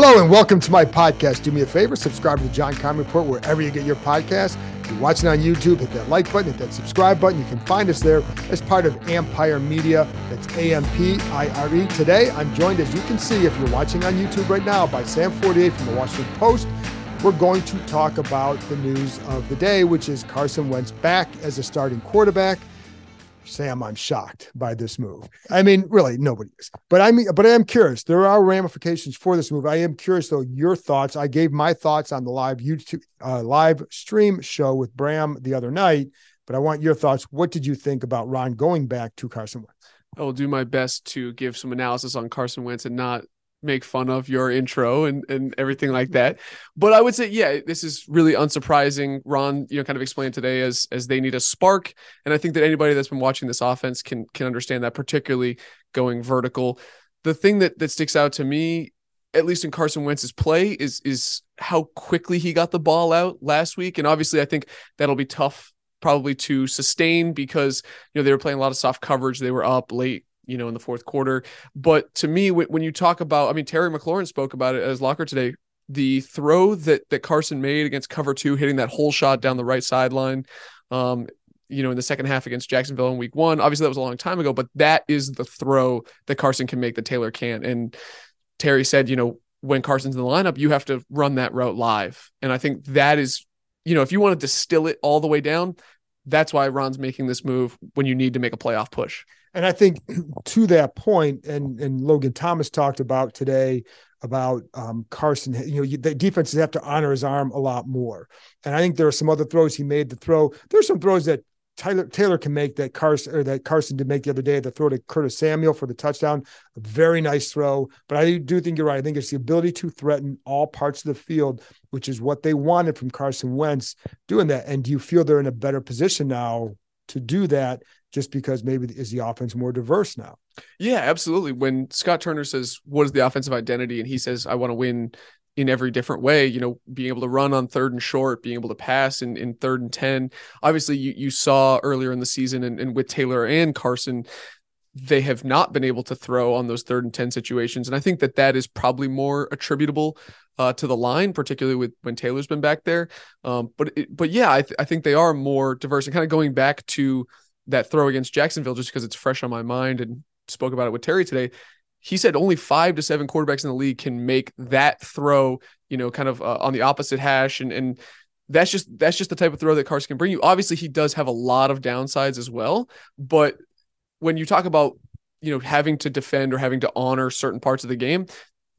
Hello and welcome to my podcast. Do me a favor, subscribe to the John Keim Report wherever you get your podcast. If you're watching on YouTube, hit that like button, hit that subscribe button. You can find us there as part of Ampire Media. That's A M P I R E. Today, I'm joined, as you can see, if you're watching on YouTube right now, by Sam Fortier from the Washington Post. We're going to talk about the news of the day, which is Carson Wentz back as a starting quarterback. Sam, I'm shocked by this move. I mean, really, nobody is. But I mean, but I am curious. There are ramifications for this move. I am curious though your thoughts. I gave my thoughts on the live YouTube uh, live stream show with Bram the other night, but I want your thoughts. What did you think about Ron going back to Carson Wentz? I will do my best to give some analysis on Carson Wentz and not make fun of your intro and and everything like that. But I would say, yeah, this is really unsurprising. Ron, you know, kind of explained today as as they need a spark, and I think that anybody that's been watching this offense can can understand that, particularly going vertical. The thing that that sticks out to me, at least in Carson Wentz's play, is is how quickly he got the ball out last week, and obviously, I think that'll be tough probably to sustain because you know they were playing a lot of soft coverage. They were up late you know, in the fourth quarter. But to me, when you talk about, I mean, Terry McLaurin spoke about it as locker today. The throw that that Carson made against cover two, hitting that whole shot down the right sideline, um, you know, in the second half against Jacksonville in week one. Obviously, that was a long time ago, but that is the throw that Carson can make that Taylor can't. And Terry said, you know, when Carson's in the lineup, you have to run that route live. And I think that is, you know, if you want to distill it all the way down, that's why Ron's making this move when you need to make a playoff push. And I think to that point, and and Logan Thomas talked about today about um, Carson. You know, the defenses have to honor his arm a lot more. And I think there are some other throws he made. The throw there's some throws that Tyler Taylor can make that Carson or that Carson did make the other day. The throw to Curtis Samuel for the touchdown, a very nice throw. But I do think you're right. I think it's the ability to threaten all parts of the field, which is what they wanted from Carson Wentz doing that. And do you feel they're in a better position now to do that? Just because maybe is the offense more diverse now? Yeah, absolutely. When Scott Turner says, "What is the offensive identity?" and he says, "I want to win." in every different way, you know, being able to run on third and short, being able to pass in, in third and 10. Obviously, you, you saw earlier in the season and, and with Taylor and Carson, they have not been able to throw on those third and 10 situations. And I think that that is probably more attributable uh, to the line, particularly with when Taylor's been back there. Um, but, it, but yeah, I, th- I think they are more diverse and kind of going back to that throw against Jacksonville, just because it's fresh on my mind and spoke about it with Terry today he said only five to seven quarterbacks in the league can make that throw, you know, kind of uh, on the opposite hash. And, and that's just, that's just the type of throw that Carson can bring you. Obviously he does have a lot of downsides as well, but when you talk about, you know, having to defend or having to honor certain parts of the game,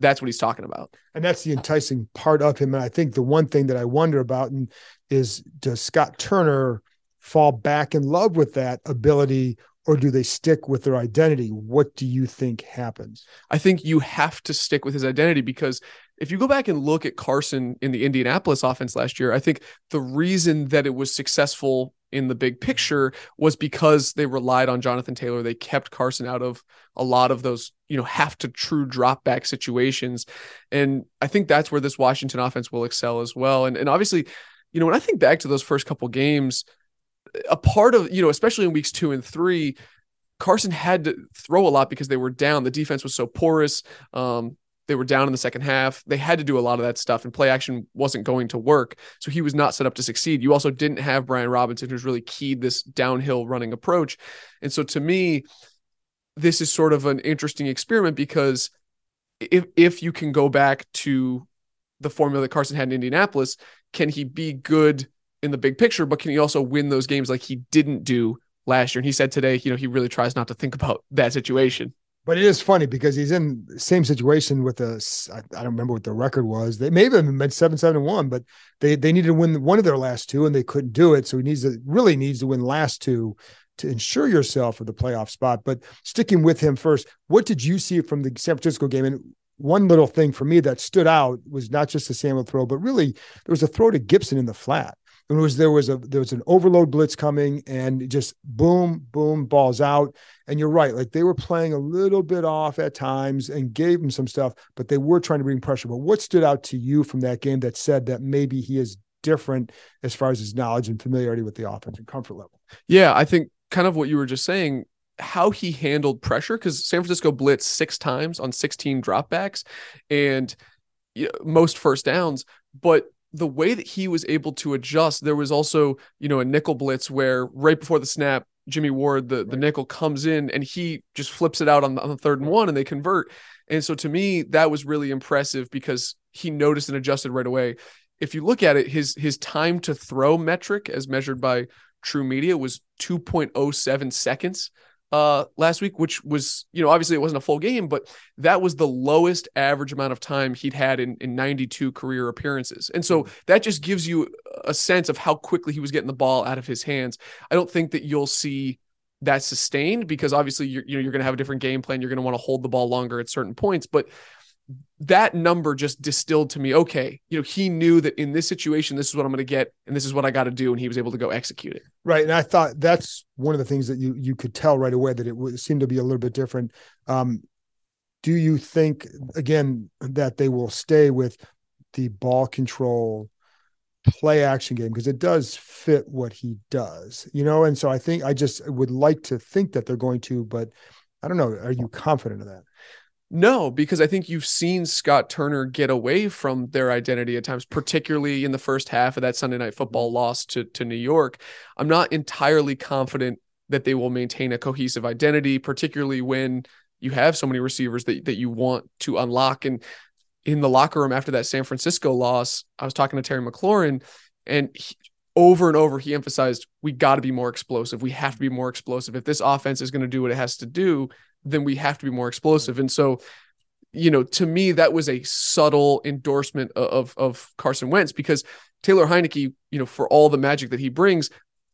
that's what he's talking about. And that's the enticing part of him. And I think the one thing that I wonder about and is does Scott Turner fall back in love with that ability or do they stick with their identity? What do you think happens? I think you have to stick with his identity because if you go back and look at Carson in the Indianapolis offense last year, I think the reason that it was successful in the big picture was because they relied on Jonathan Taylor. They kept Carson out of a lot of those, you know, have to true drop back situations. And I think that's where this Washington offense will excel as well. And, and obviously, you know, when I think back to those first couple games, a part of, you know, especially in weeks two and three, Carson had to throw a lot because they were down. The defense was so porous. Um, they were down in the second half. They had to do a lot of that stuff, and play action wasn't going to work. So he was not set up to succeed. You also didn't have Brian Robinson, who's really keyed this downhill running approach. And so to me, this is sort of an interesting experiment because if if you can go back to the formula that Carson had in Indianapolis, can he be good in the big picture, but can he also win those games like he didn't do last year? And he said today, you know, he really tries not to think about that situation. But it is funny because he's in the same situation with the I, I don't remember what the record was. They may have been seven seven one, but they they needed to win one of their last two and they couldn't do it. So he needs to really needs to win last two to ensure yourself of the playoff spot. But sticking with him first, what did you see from the San Francisco game? And one little thing for me that stood out was not just the Samuel throw, but really there was a throw to Gibson in the flat. It was there was a there was an overload blitz coming and just boom, boom, balls out. And you're right, like they were playing a little bit off at times and gave him some stuff, but they were trying to bring pressure. But what stood out to you from that game that said that maybe he is different as far as his knowledge and familiarity with the offense and comfort level? Yeah, I think kind of what you were just saying how he handled pressure because San Francisco blitzed six times on 16 dropbacks and you know, most first downs, but the way that he was able to adjust, there was also, you know, a nickel blitz where right before the snap, Jimmy Ward, the, the nickel comes in and he just flips it out on the, on the third and one and they convert. And so to me, that was really impressive because he noticed and adjusted right away. If you look at it, his his time to throw metric as measured by TruMedia was 2.07 seconds uh last week which was you know obviously it wasn't a full game but that was the lowest average amount of time he'd had in in 92 career appearances. And so that just gives you a sense of how quickly he was getting the ball out of his hands. I don't think that you'll see that sustained because obviously you're you know you're going to have a different game plan. You're going to want to hold the ball longer at certain points but that number just distilled to me okay you know he knew that in this situation this is what i'm going to get and this is what i got to do and he was able to go execute it. Right and i thought that's one of the things that you you could tell right away that it would seem to be a little bit different. Um do you think again that they will stay with the ball control play action game? Because it does fit what he does you know? And so i think i just would like to think that they're going to but i don't know are you confident of that no, because I think you've seen Scott Turner get away from their identity at times, particularly in the first half of that Sunday night football mm-hmm. loss to, to New York. I'm not entirely confident that they will maintain a cohesive identity, particularly when you have so many receivers that, that you want to unlock. And in the locker room after that San Francisco loss, I was talking to Terry McLaurin and he, over and over he emphasized we got to be more explosive. We have to be more explosive. If this offense is going to do what it has to do, then we have to be more explosive. And so, you know, to me, that was a subtle endorsement of of Carson Wentz because Taylor Heinicke, you know, for all the magic that he brings,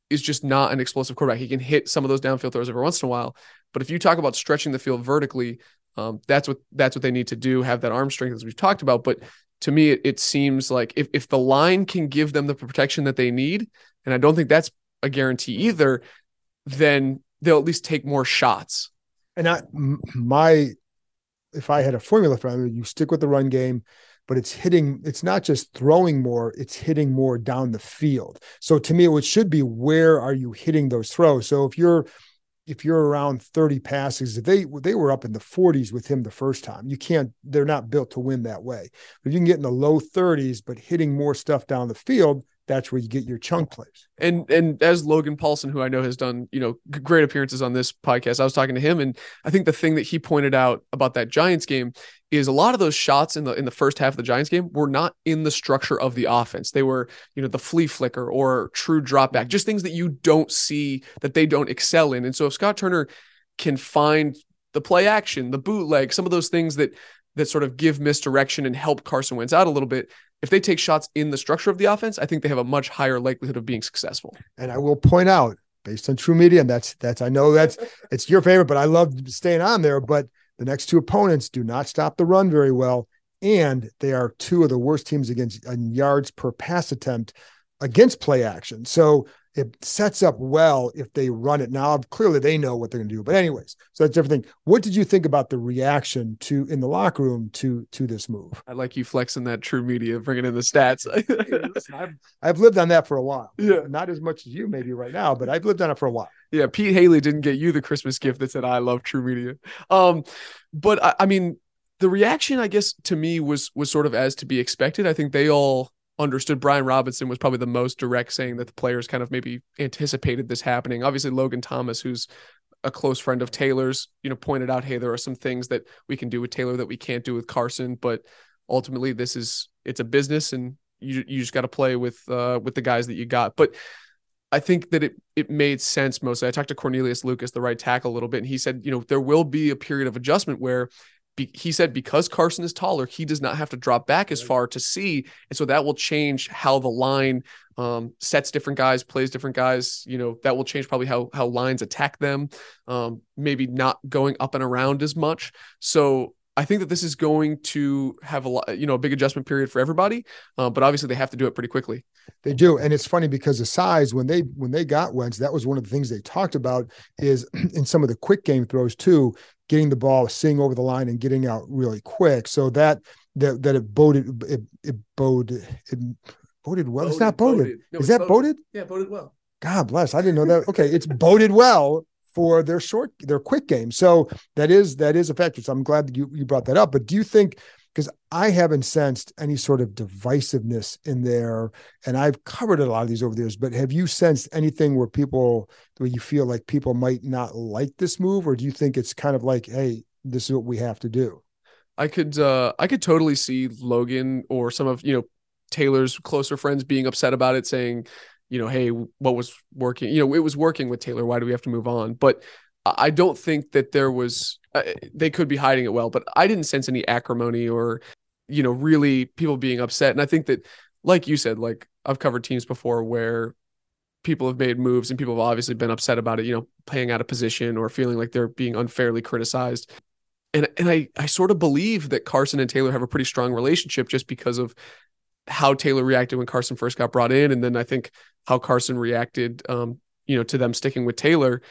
is just not an explosive quarterback. He can hit some of those downfield throws every once in a while, but if you talk about stretching the field vertically, um, that's what that's what they need to do. Have that arm strength as we've talked about. But to me, it, it seems like if if the line can give them the protection that they need, and I don't think that's a guarantee either, then they'll at least take more shots and I my if I had a formula for it, you stick with the run game, but it's hitting, it's not just throwing more, it's hitting more down the field. So to me, it should be where are you hitting those throws? So if you're if you're around 30 passes, they they were up in the 40s with him the first time. You can't, they're not built to win that way. But you can get in the low 30s, but hitting more stuff down the field, that's where you get your chunk plays. And and as Logan Paulson, who I know has done you know great appearances on this podcast, I was talking to him, and I think the thing that he pointed out about that Giants game is a lot of those shots in the in the first half of the Giants game were not in the structure of the offense. They were you know the flea flicker or true drop back, just things that you don't see that they don't excel in. And so if Scott Turner can find the play action, the bootleg, some of those things that that sort of give misdirection and help Carson Wentz out a little bit, if they take shots in the structure of the offense, I think they have a much higher likelihood of being successful. And I will point out, based on TruMedia, and that's that's I know that's it's your favorite, but I love staying on there. But the next two opponents do not stop the run very well, and they are two of the worst teams against yards per pass attempt against play action. So it sets up well if they run it now. Clearly, they know what they're going to do. But anyways, so that's everything. What did you think about the reaction to in the locker room to to this move? I like you flexing that TruMedia, bringing in the stats. I've, I've lived on that for a while. Yeah, not as much as you maybe right now, but I've lived on it for a while. Yeah, Pete Hailey didn't get you the Christmas gift that said "I love TruMedia." Um, but I, I mean, the reaction, I guess, to me was was sort of as to be expected. I think they all understood Brian Robinson was probably the most direct saying that the players kind of maybe anticipated this happening. Obviously, Logan Thomas, who's a close friend of Taylor's, you know, pointed out, hey, there are some things that we can do with Taylor that we can't do with Carson, but ultimately this is it's a business and you you just got to play with uh with the guys that you got. But I think that it it made sense mostly. I talked to Cornelius Lucas, the right tackle, a little bit, and he said, you know, there will be a period of adjustment where be, he said because Carson is taller, he does not have to drop back as far to see, and so that will change how the line um, sets different guys, plays different guys. You know, that will change probably how how lines attack them. Um, maybe not going up and around as much. So I think that this is going to have a lot, you know, a big adjustment period for everybody. Uh, but obviously, they have to do it pretty quickly. They do, and it's funny because the size when they when they got Wentz, that was one of the things they talked about is in some of the quick game throws too, getting the ball, seeing over the line, and getting out really quick. So that that that it boded it, it boded it boded well. Boded, it's not boded. boded. No, is that boded. boded? Yeah, boded well. God bless. I didn't know that. Okay, it's boded well for their short their quick game. So that is that is a factor. So I'm glad that you you brought that up. But do you think because I haven't sensed any sort of divisiveness in there, and I've covered a lot of these over the years. But have you sensed anything where people where you feel like people might not like this move, or do you think it's kind of like, hey, this is what we have to do? I could uh I could totally see Logan or some of you know Taylor's closer friends being upset about it, saying, you know, hey, what was working? You know, it was working with Taylor. Why do we have to move on? But I don't think that there was. Uh, they could be hiding it well, but I didn't sense any acrimony or, you know, really people being upset. And I think that, like you said, like I've covered teams before where people have made moves and people have obviously been upset about it. You know, playing out of position or feeling like they're being unfairly criticized. And and I I sort of believe that Carson and Taylor have a pretty strong relationship just because of how Taylor reacted when Carson first got brought in, and then I think how Carson reacted, um, you know, to them sticking with Taylor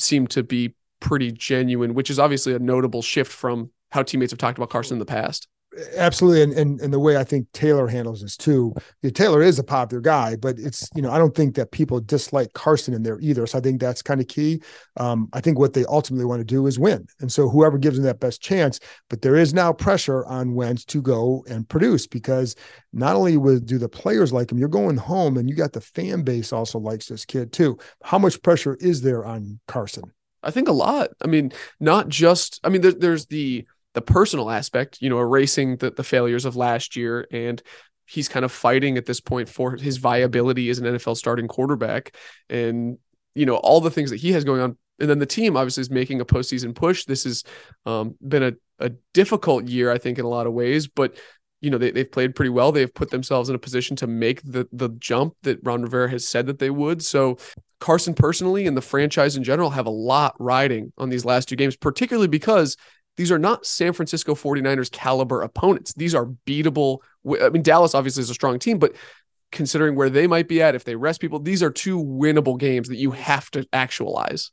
seemed to be pretty genuine, which is obviously a notable shift from how teammates have talked about Carson in the past absolutely and, and and the way i think taylor handles this too taylor is a popular guy but it's you know i don't think that people dislike carson in there either so i think that's kind of key. Um, i think what they ultimately want to do is win and so whoever gives them that best chance but there is now pressure on wentz to go and produce because not only will do the players like him you're going home and you got the fan base also likes this kid too. How much pressure is there on carson? I think a lot. I mean not just i mean there, there's the the personal aspect, you know, erasing the, the failures of last year. And he's kind of fighting at this point for his viability as an NFL starting quarterback. And, you know, all the things that he has going on. And then the team obviously is making a postseason push. This has um, been a, a difficult year, I think, in a lot of ways, but you know, they, they've played pretty well. They've put themselves in a position to make the the jump that Ron Rivera has said that they would. So Carson personally and the franchise in general have a lot riding on these last two games, particularly because these are not San Francisco 49ers caliber opponents. These are beatable. I mean, Dallas obviously is a strong team, but considering where they might be at if they rest people, these are two winnable games that you have to actualize.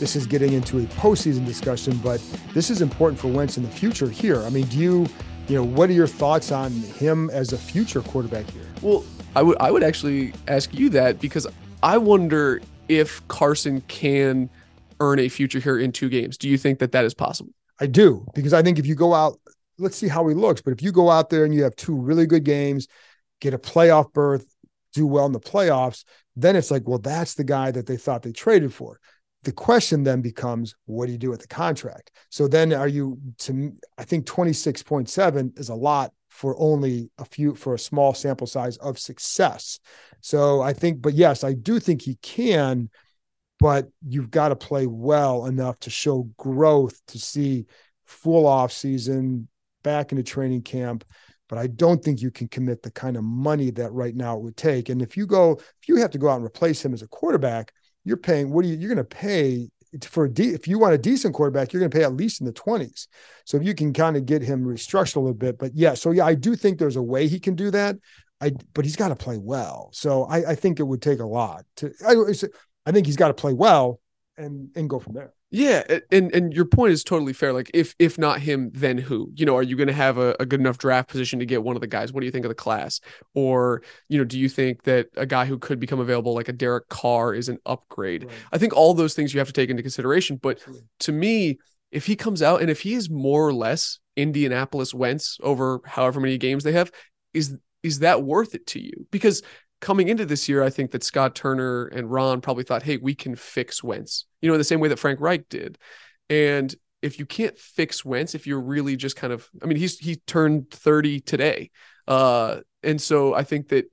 This is getting into a postseason discussion, but this is important for Wentz in the future here. I mean, do you, you know, what are your thoughts on him as a future quarterback here? Well, I would I would actually ask you that because I wonder if Carson can earn a future here in two games. Do you think that that is possible? I do because I think if you go out, let's see how he looks. But if you go out there and you have two really good games, get a playoff berth, do well in the playoffs, then it's like, well, that's the guy that they thought they traded for the question then becomes what do you do with the contract? So then are you to i think 26.7 is a lot for only a few for a small sample size of success. So i think but yes i do think he can but you've got to play well enough to show growth to see full off season back into training camp. But I don't think you can commit the kind of money that right now it would take. And if you go, if you have to go out and replace him as a quarterback, you're paying what are you you're going to pay for a de- if you want a decent quarterback you're going to pay at least in the 20s so if you can kind of get him restructured a little bit but yeah so yeah i do think there's a way he can do that. I but he's got to play well. So i i think it would take a lot to i, I think he's got to play well and and go from there Yeah, and and your point is totally fair. Like if if not him, then who? You know, are you going to have a, a, good enough draft position to get one of the guys? What do you think of the class? Or you know, do you think that a guy who could become available like a Derek Carr is an upgrade? Right. I think all those things you have to take into consideration. But to me, if he comes out and if he is more or less Indianapolis Wentz over however many games they have, is is that worth it to you? Because coming into this year, I think that Scott Turner and Ron probably thought, hey, we can fix Wentz, you know, in the same way that Frank Reich did. And if you can't fix Wentz, if you're really just kind of, I mean, he's he turned 30 today. Uh, and so I think that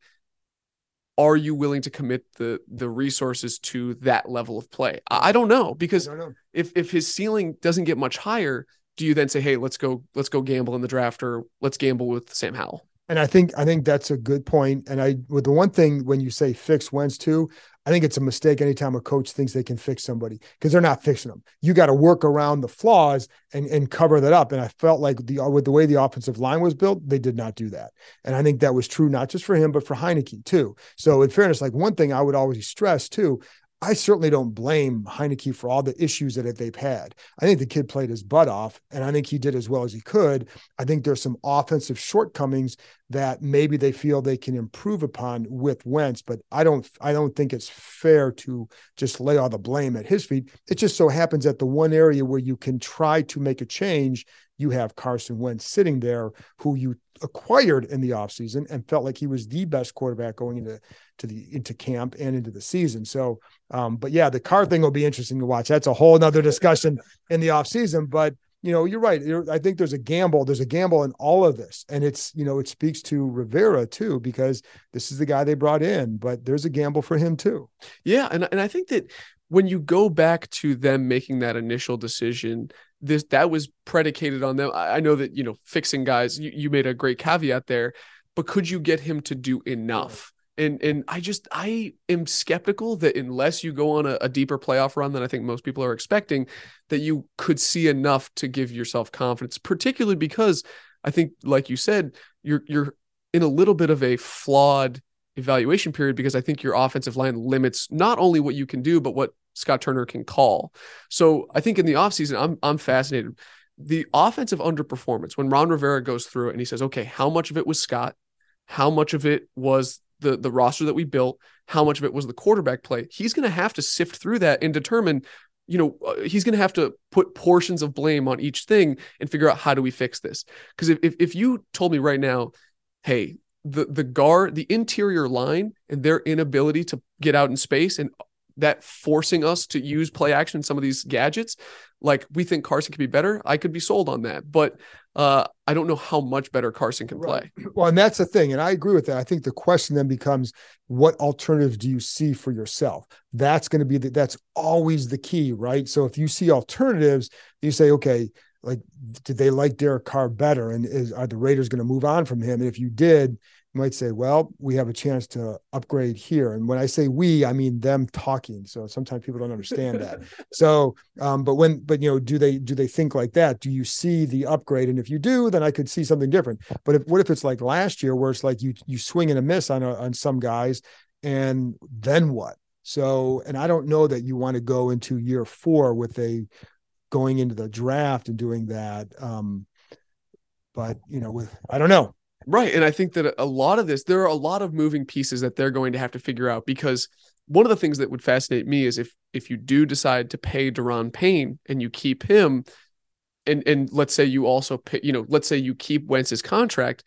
are you willing to commit the the resources to that level of play? I, don't know because don't know. if if his ceiling doesn't get much higher, do you then say, hey, let's go let's go gamble in the draft or let's gamble with Sam Howell? And I think I think that's a good point. And I with the one thing when you say fix Wentz too, I think it's a mistake anytime a coach thinks they can fix somebody because they're not fixing them. You got to work around the flaws and and cover that up. And I felt like the with the way the offensive line was built, they did not do that. And I think that was true not just for him but for Heinicke too. So in fairness, like one thing I would always stress too, I certainly don't blame Heinicke for all the issues that they've had. I think the kid played his butt off, and I think he did as well as he could. I think there's some offensive shortcomings that maybe they feel they can improve upon with Wentz, but I don't I don't think it's fair to just lay all the blame at his feet. It just so happens that the one area where you can try to make a change, you have Carson Wentz sitting there who you acquired in the offseason and felt like he was the best quarterback going into to the into camp and into the season. So um, but yeah, the Carr thing will be interesting to watch. That's a whole nother discussion in the off season. But you know, you're right. I think there's a gamble. There's a gamble in all of this. And it's, you know, it speaks to Rivera too, because this is the guy they brought in, but there's a gamble for him too. Yeah. And, and I think that when you go back to them making that initial decision, this that was predicated on them. I, I know that, you know, fixing guys, you, you made a great caveat there, but could you get him to do enough? And and I just I am skeptical that unless you go on a, a, deeper playoff run than I think most people are expecting, that you could see enough to give yourself confidence. Particularly because I think, like you said, you're you're in a little bit of a flawed evaluation period because I think your offensive line limits not only what you can do but what Scott Turner can call. So I think in the offseason, I'm I'm fascinated. The offensive underperformance when Ron Rivera goes through it and he says, okay, how much of it was Scott? How much of it was the the roster that we built, how much of it was the quarterback play. He's going to have to sift through that and determine, you know, uh, he's going to have to put portions of blame on each thing and figure out how do we fix this. Because if, if if you told me right now, hey, the the guard, the interior line, and their inability to get out in space and that forcing us to use play action some of these gadgets like we think carson could be better i could be sold on that but uh, I don't know how much better Carson can play. Well, and that's the thing. And I agree with that. I think the question then becomes what alternatives do you see for yourself? That's going to be the, that's always the key, right? So if you see alternatives, you say, okay, like, did they like Derek Carr better? And is, are the Raiders going to move on from him? And if you did, might say, well, we have a chance to upgrade here. And when I say we, I mean them talking. So sometimes people don't understand that. So, um, but when, but you know, do they do they think like that? Do you see the upgrade? And if you do, then I could see something different. But if what if it's like last year, where it's like you you swing and a miss on a, on some guys, and then what? So, and I don't know that you want to go into year four with a going into the draft and doing that. Um, but you know, with I don't know. Right. And I think that a lot of this, there are a lot of moving pieces that they're going to have to figure out because one of the things that would fascinate me is if if you do decide to pay Daron Payne and you keep him, and and let's say you also pay, you know, let's say you keep Wentz's contract.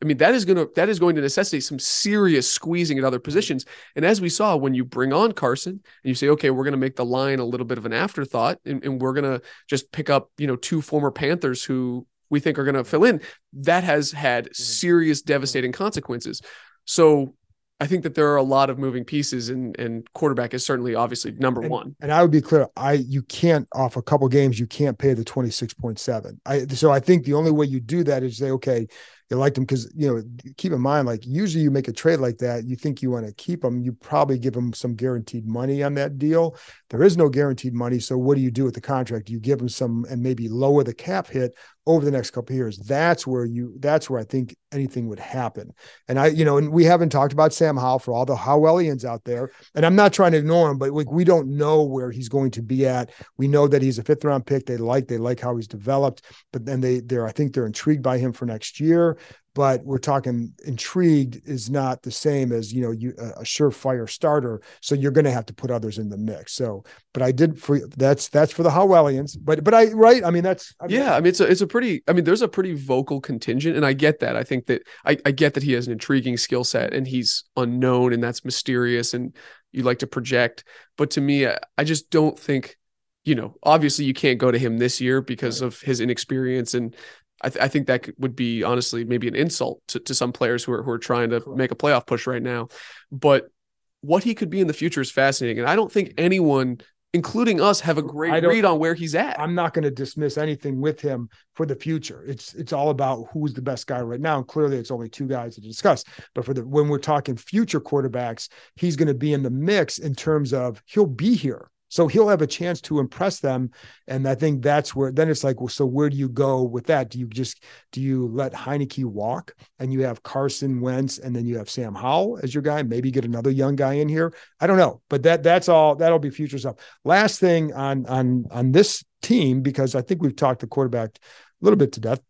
I mean, that is gonna that is going to necessitate some serious squeezing at other positions. And as we saw, when you bring on Carson and you say, okay, we're gonna make the line a little bit of an afterthought, and, and we're gonna just pick up, you know, two former Panthers who we think are going to fill in, that has had mm-hmm. serious, devastating consequences. So I think that there are a lot of moving pieces, and and quarterback is certainly obviously number and, one. And I would be clear, I you can't off a couple games, you can't pay the twenty six point seven. I so I think the only way you do that is say, okay, you liked him because you know keep in mind like usually you make a trade like that you think you want to keep him you probably give him some guaranteed money on that deal. There is no guaranteed money so what do you do with the contract? You give him some and maybe lower the cap hit over the next couple years. That's where you that's where i think anything would happen. And i you know and we haven't talked about sam howell for all the howellians out there and i'm not trying to ignore him but like we don't know where he's going to be at. We know that he's a fifth round pick. They like they like how he's developed but then they they're i think they're intrigued by him for next year but we're talking intrigued is not the same as you know you a surefire starter. So you're going to have to put others in the mix. So but i did for that's that's for the howellians but but i right? I mean that's I mean, yeah i mean it's a it's a pretty i mean there's a pretty vocal contingent and i get that. I think that i, I get that he has an intriguing skill set and he's unknown and that's mysterious and you like to project. But to me I, I just don't think you know, obviously you can't go to him this year because right. of his inexperience and I, th- I, think that would be honestly maybe an insult to, to some players who are who are trying to make a playoff push right now. But what he could be in the future is fascinating, and I don't think anyone, including us, have a great read on where he's at. I'm not going to dismiss anything with him for the future. It's it's all about who's the best guy right now, and clearly it's only two guys to discuss. But for the when we're talking future quarterbacks, he's going to be in the mix in terms of he'll be here so he'll have a chance to impress them. And I think that's where then it's like, well, so where do you go with that? Do you just do you let Heinicke walk and you have Carson Wentz and then you have Sam Howell as your guy? Maybe get another young guy in here. I don't know. But that that's all that'll be future stuff. Last thing on on on this team, because I think we've talked the quarterback a little bit to death,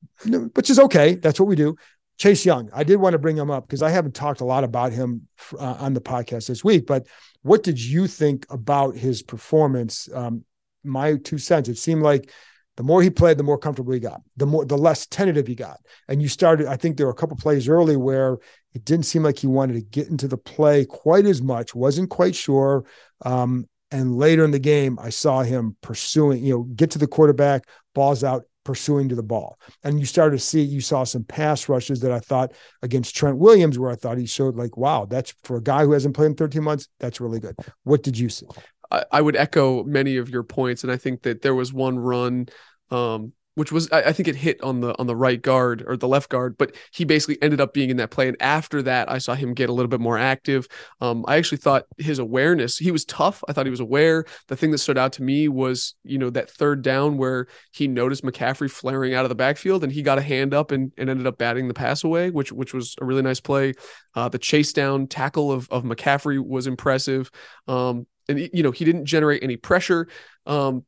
which is okay. That's what we do. Chase Young, I did want to bring him up because I haven't talked a lot about him uh, on the podcast this week, but what did you think about his performance? Um, my two cents. It seemed like the more he played, the more comfortable he got, the more the less tentative he got. And you started, I think there were a couple plays early where it didn't seem like he wanted to get into the play quite as much, wasn't quite sure. Um, and later in the game, I saw him pursuing, you know, get to the quarterback, balls out, pursuing to the ball. And you started to see, you saw some pass rushes that I thought against Trent Williams, where I thought he showed like, wow, that's for a guy who hasn't played in 13 months, that's really good. What did you see? I, I would echo many of your points. And I think that there was one run um, which was I, think it hit on the on the right guard or the left guard, but he basically ended up being in that play. And after that, I saw him get a little bit more active. Um, I actually thought his awareness, he was tough. I thought he was aware. The thing that stood out to me was, you know, that third down where he noticed McCaffrey flaring out of the backfield and he got a hand up and, and ended up batting the pass away, which which was a really nice play. Uh, the chase down tackle of of McCaffrey was impressive. Um, and you know he didn't generate any pressure um,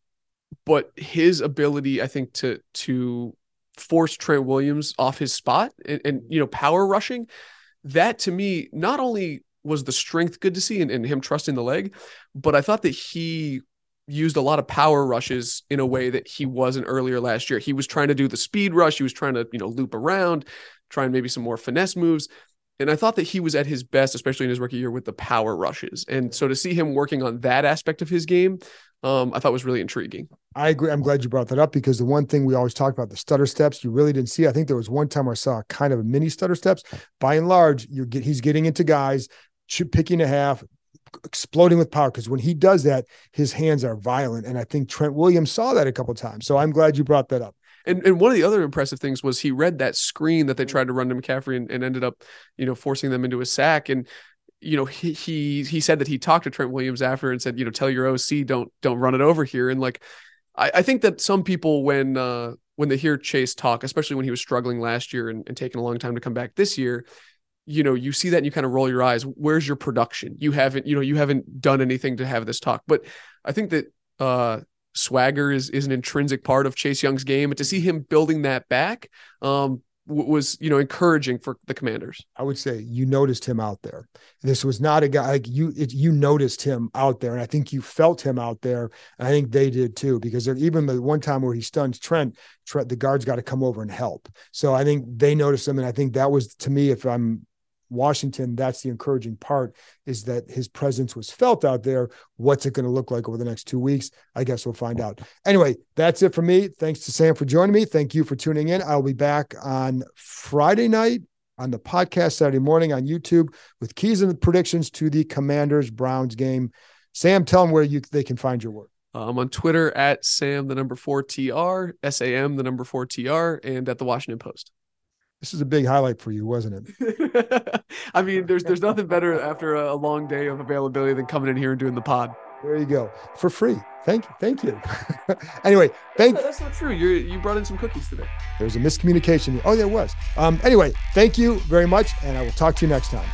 but his ability, I think, to to force Trent Williams off his spot and, and you know power rushing, that to me not only was the strength good to see and, and him trusting the leg, but I thought that he used a lot of power rushes in a way that he wasn't earlier last year. He was trying to do the speed rush. He was trying to, you know, loop around, trying maybe some more finesse moves. And I thought that he was at his best, especially in his rookie year with the power rushes. And so to see him working on that aspect of his game um, I thought was really intriguing. I agree. I'm glad you brought that up because the one thing we always talk about the stutter steps, you really didn't see. I think there was one time I saw kind of a mini stutter steps. By and large, you're get he's getting into guys, picking a half, exploding with power. Because when he does that, his hands are violent, and I think Trent Williams saw that a couple times. So I'm glad you brought that up. And and one of the other impressive things was he read that screen that they tried to run to McCaffrey and, and ended up, you know, forcing them into a sack. And you know, he, he he said that he talked to Trent Williams after and said, you know, tell your OC don't don't run it over here. And like, I, I think that some people when uh when they hear Chase talk, especially when he was struggling last year and, and taking a long time to come back this year, you know, you see that and you kind of roll your eyes. Where's your production? You haven't, you know, you haven't done anything to have this talk. But I think that uh swagger is is an intrinsic part of Chase Young's game, and to see him building that back, um, was you know encouraging for the commanders. I would say you noticed him out there. This was not a guy like you it, you noticed him out there and i think you felt him out there and i think they did too because even the one time where he stuns trent trent the guards got to come over and help. So i think they noticed him and i think that was to me if i'm Washington, that's the encouraging part is that his presence was felt out there. What's it going to look like over the next two weeks? I guess we'll find out. Anyway, that's it for me. Thanks to Sam for joining me. Thank you for tuning in. I'll be back on Friday night on the podcast Saturday morning on YouTube with keys and predictions to the Commanders Browns game. Sam, tell them where you they can find your work. Uh, I'm on Twitter at Sam the number four TR, S A M the number four TR, and at the Washington Post. This is a big highlight for you, wasn't it? I mean, there's there's nothing better after a, long day of availability than coming in here and doing the pod. There you go. For free. Thank you. Thank you. anyway, thank you. That's not true. You you brought in some cookies today. There was a miscommunication. Oh, there was. Um, anyway, thank you very much, and I will talk to you next time.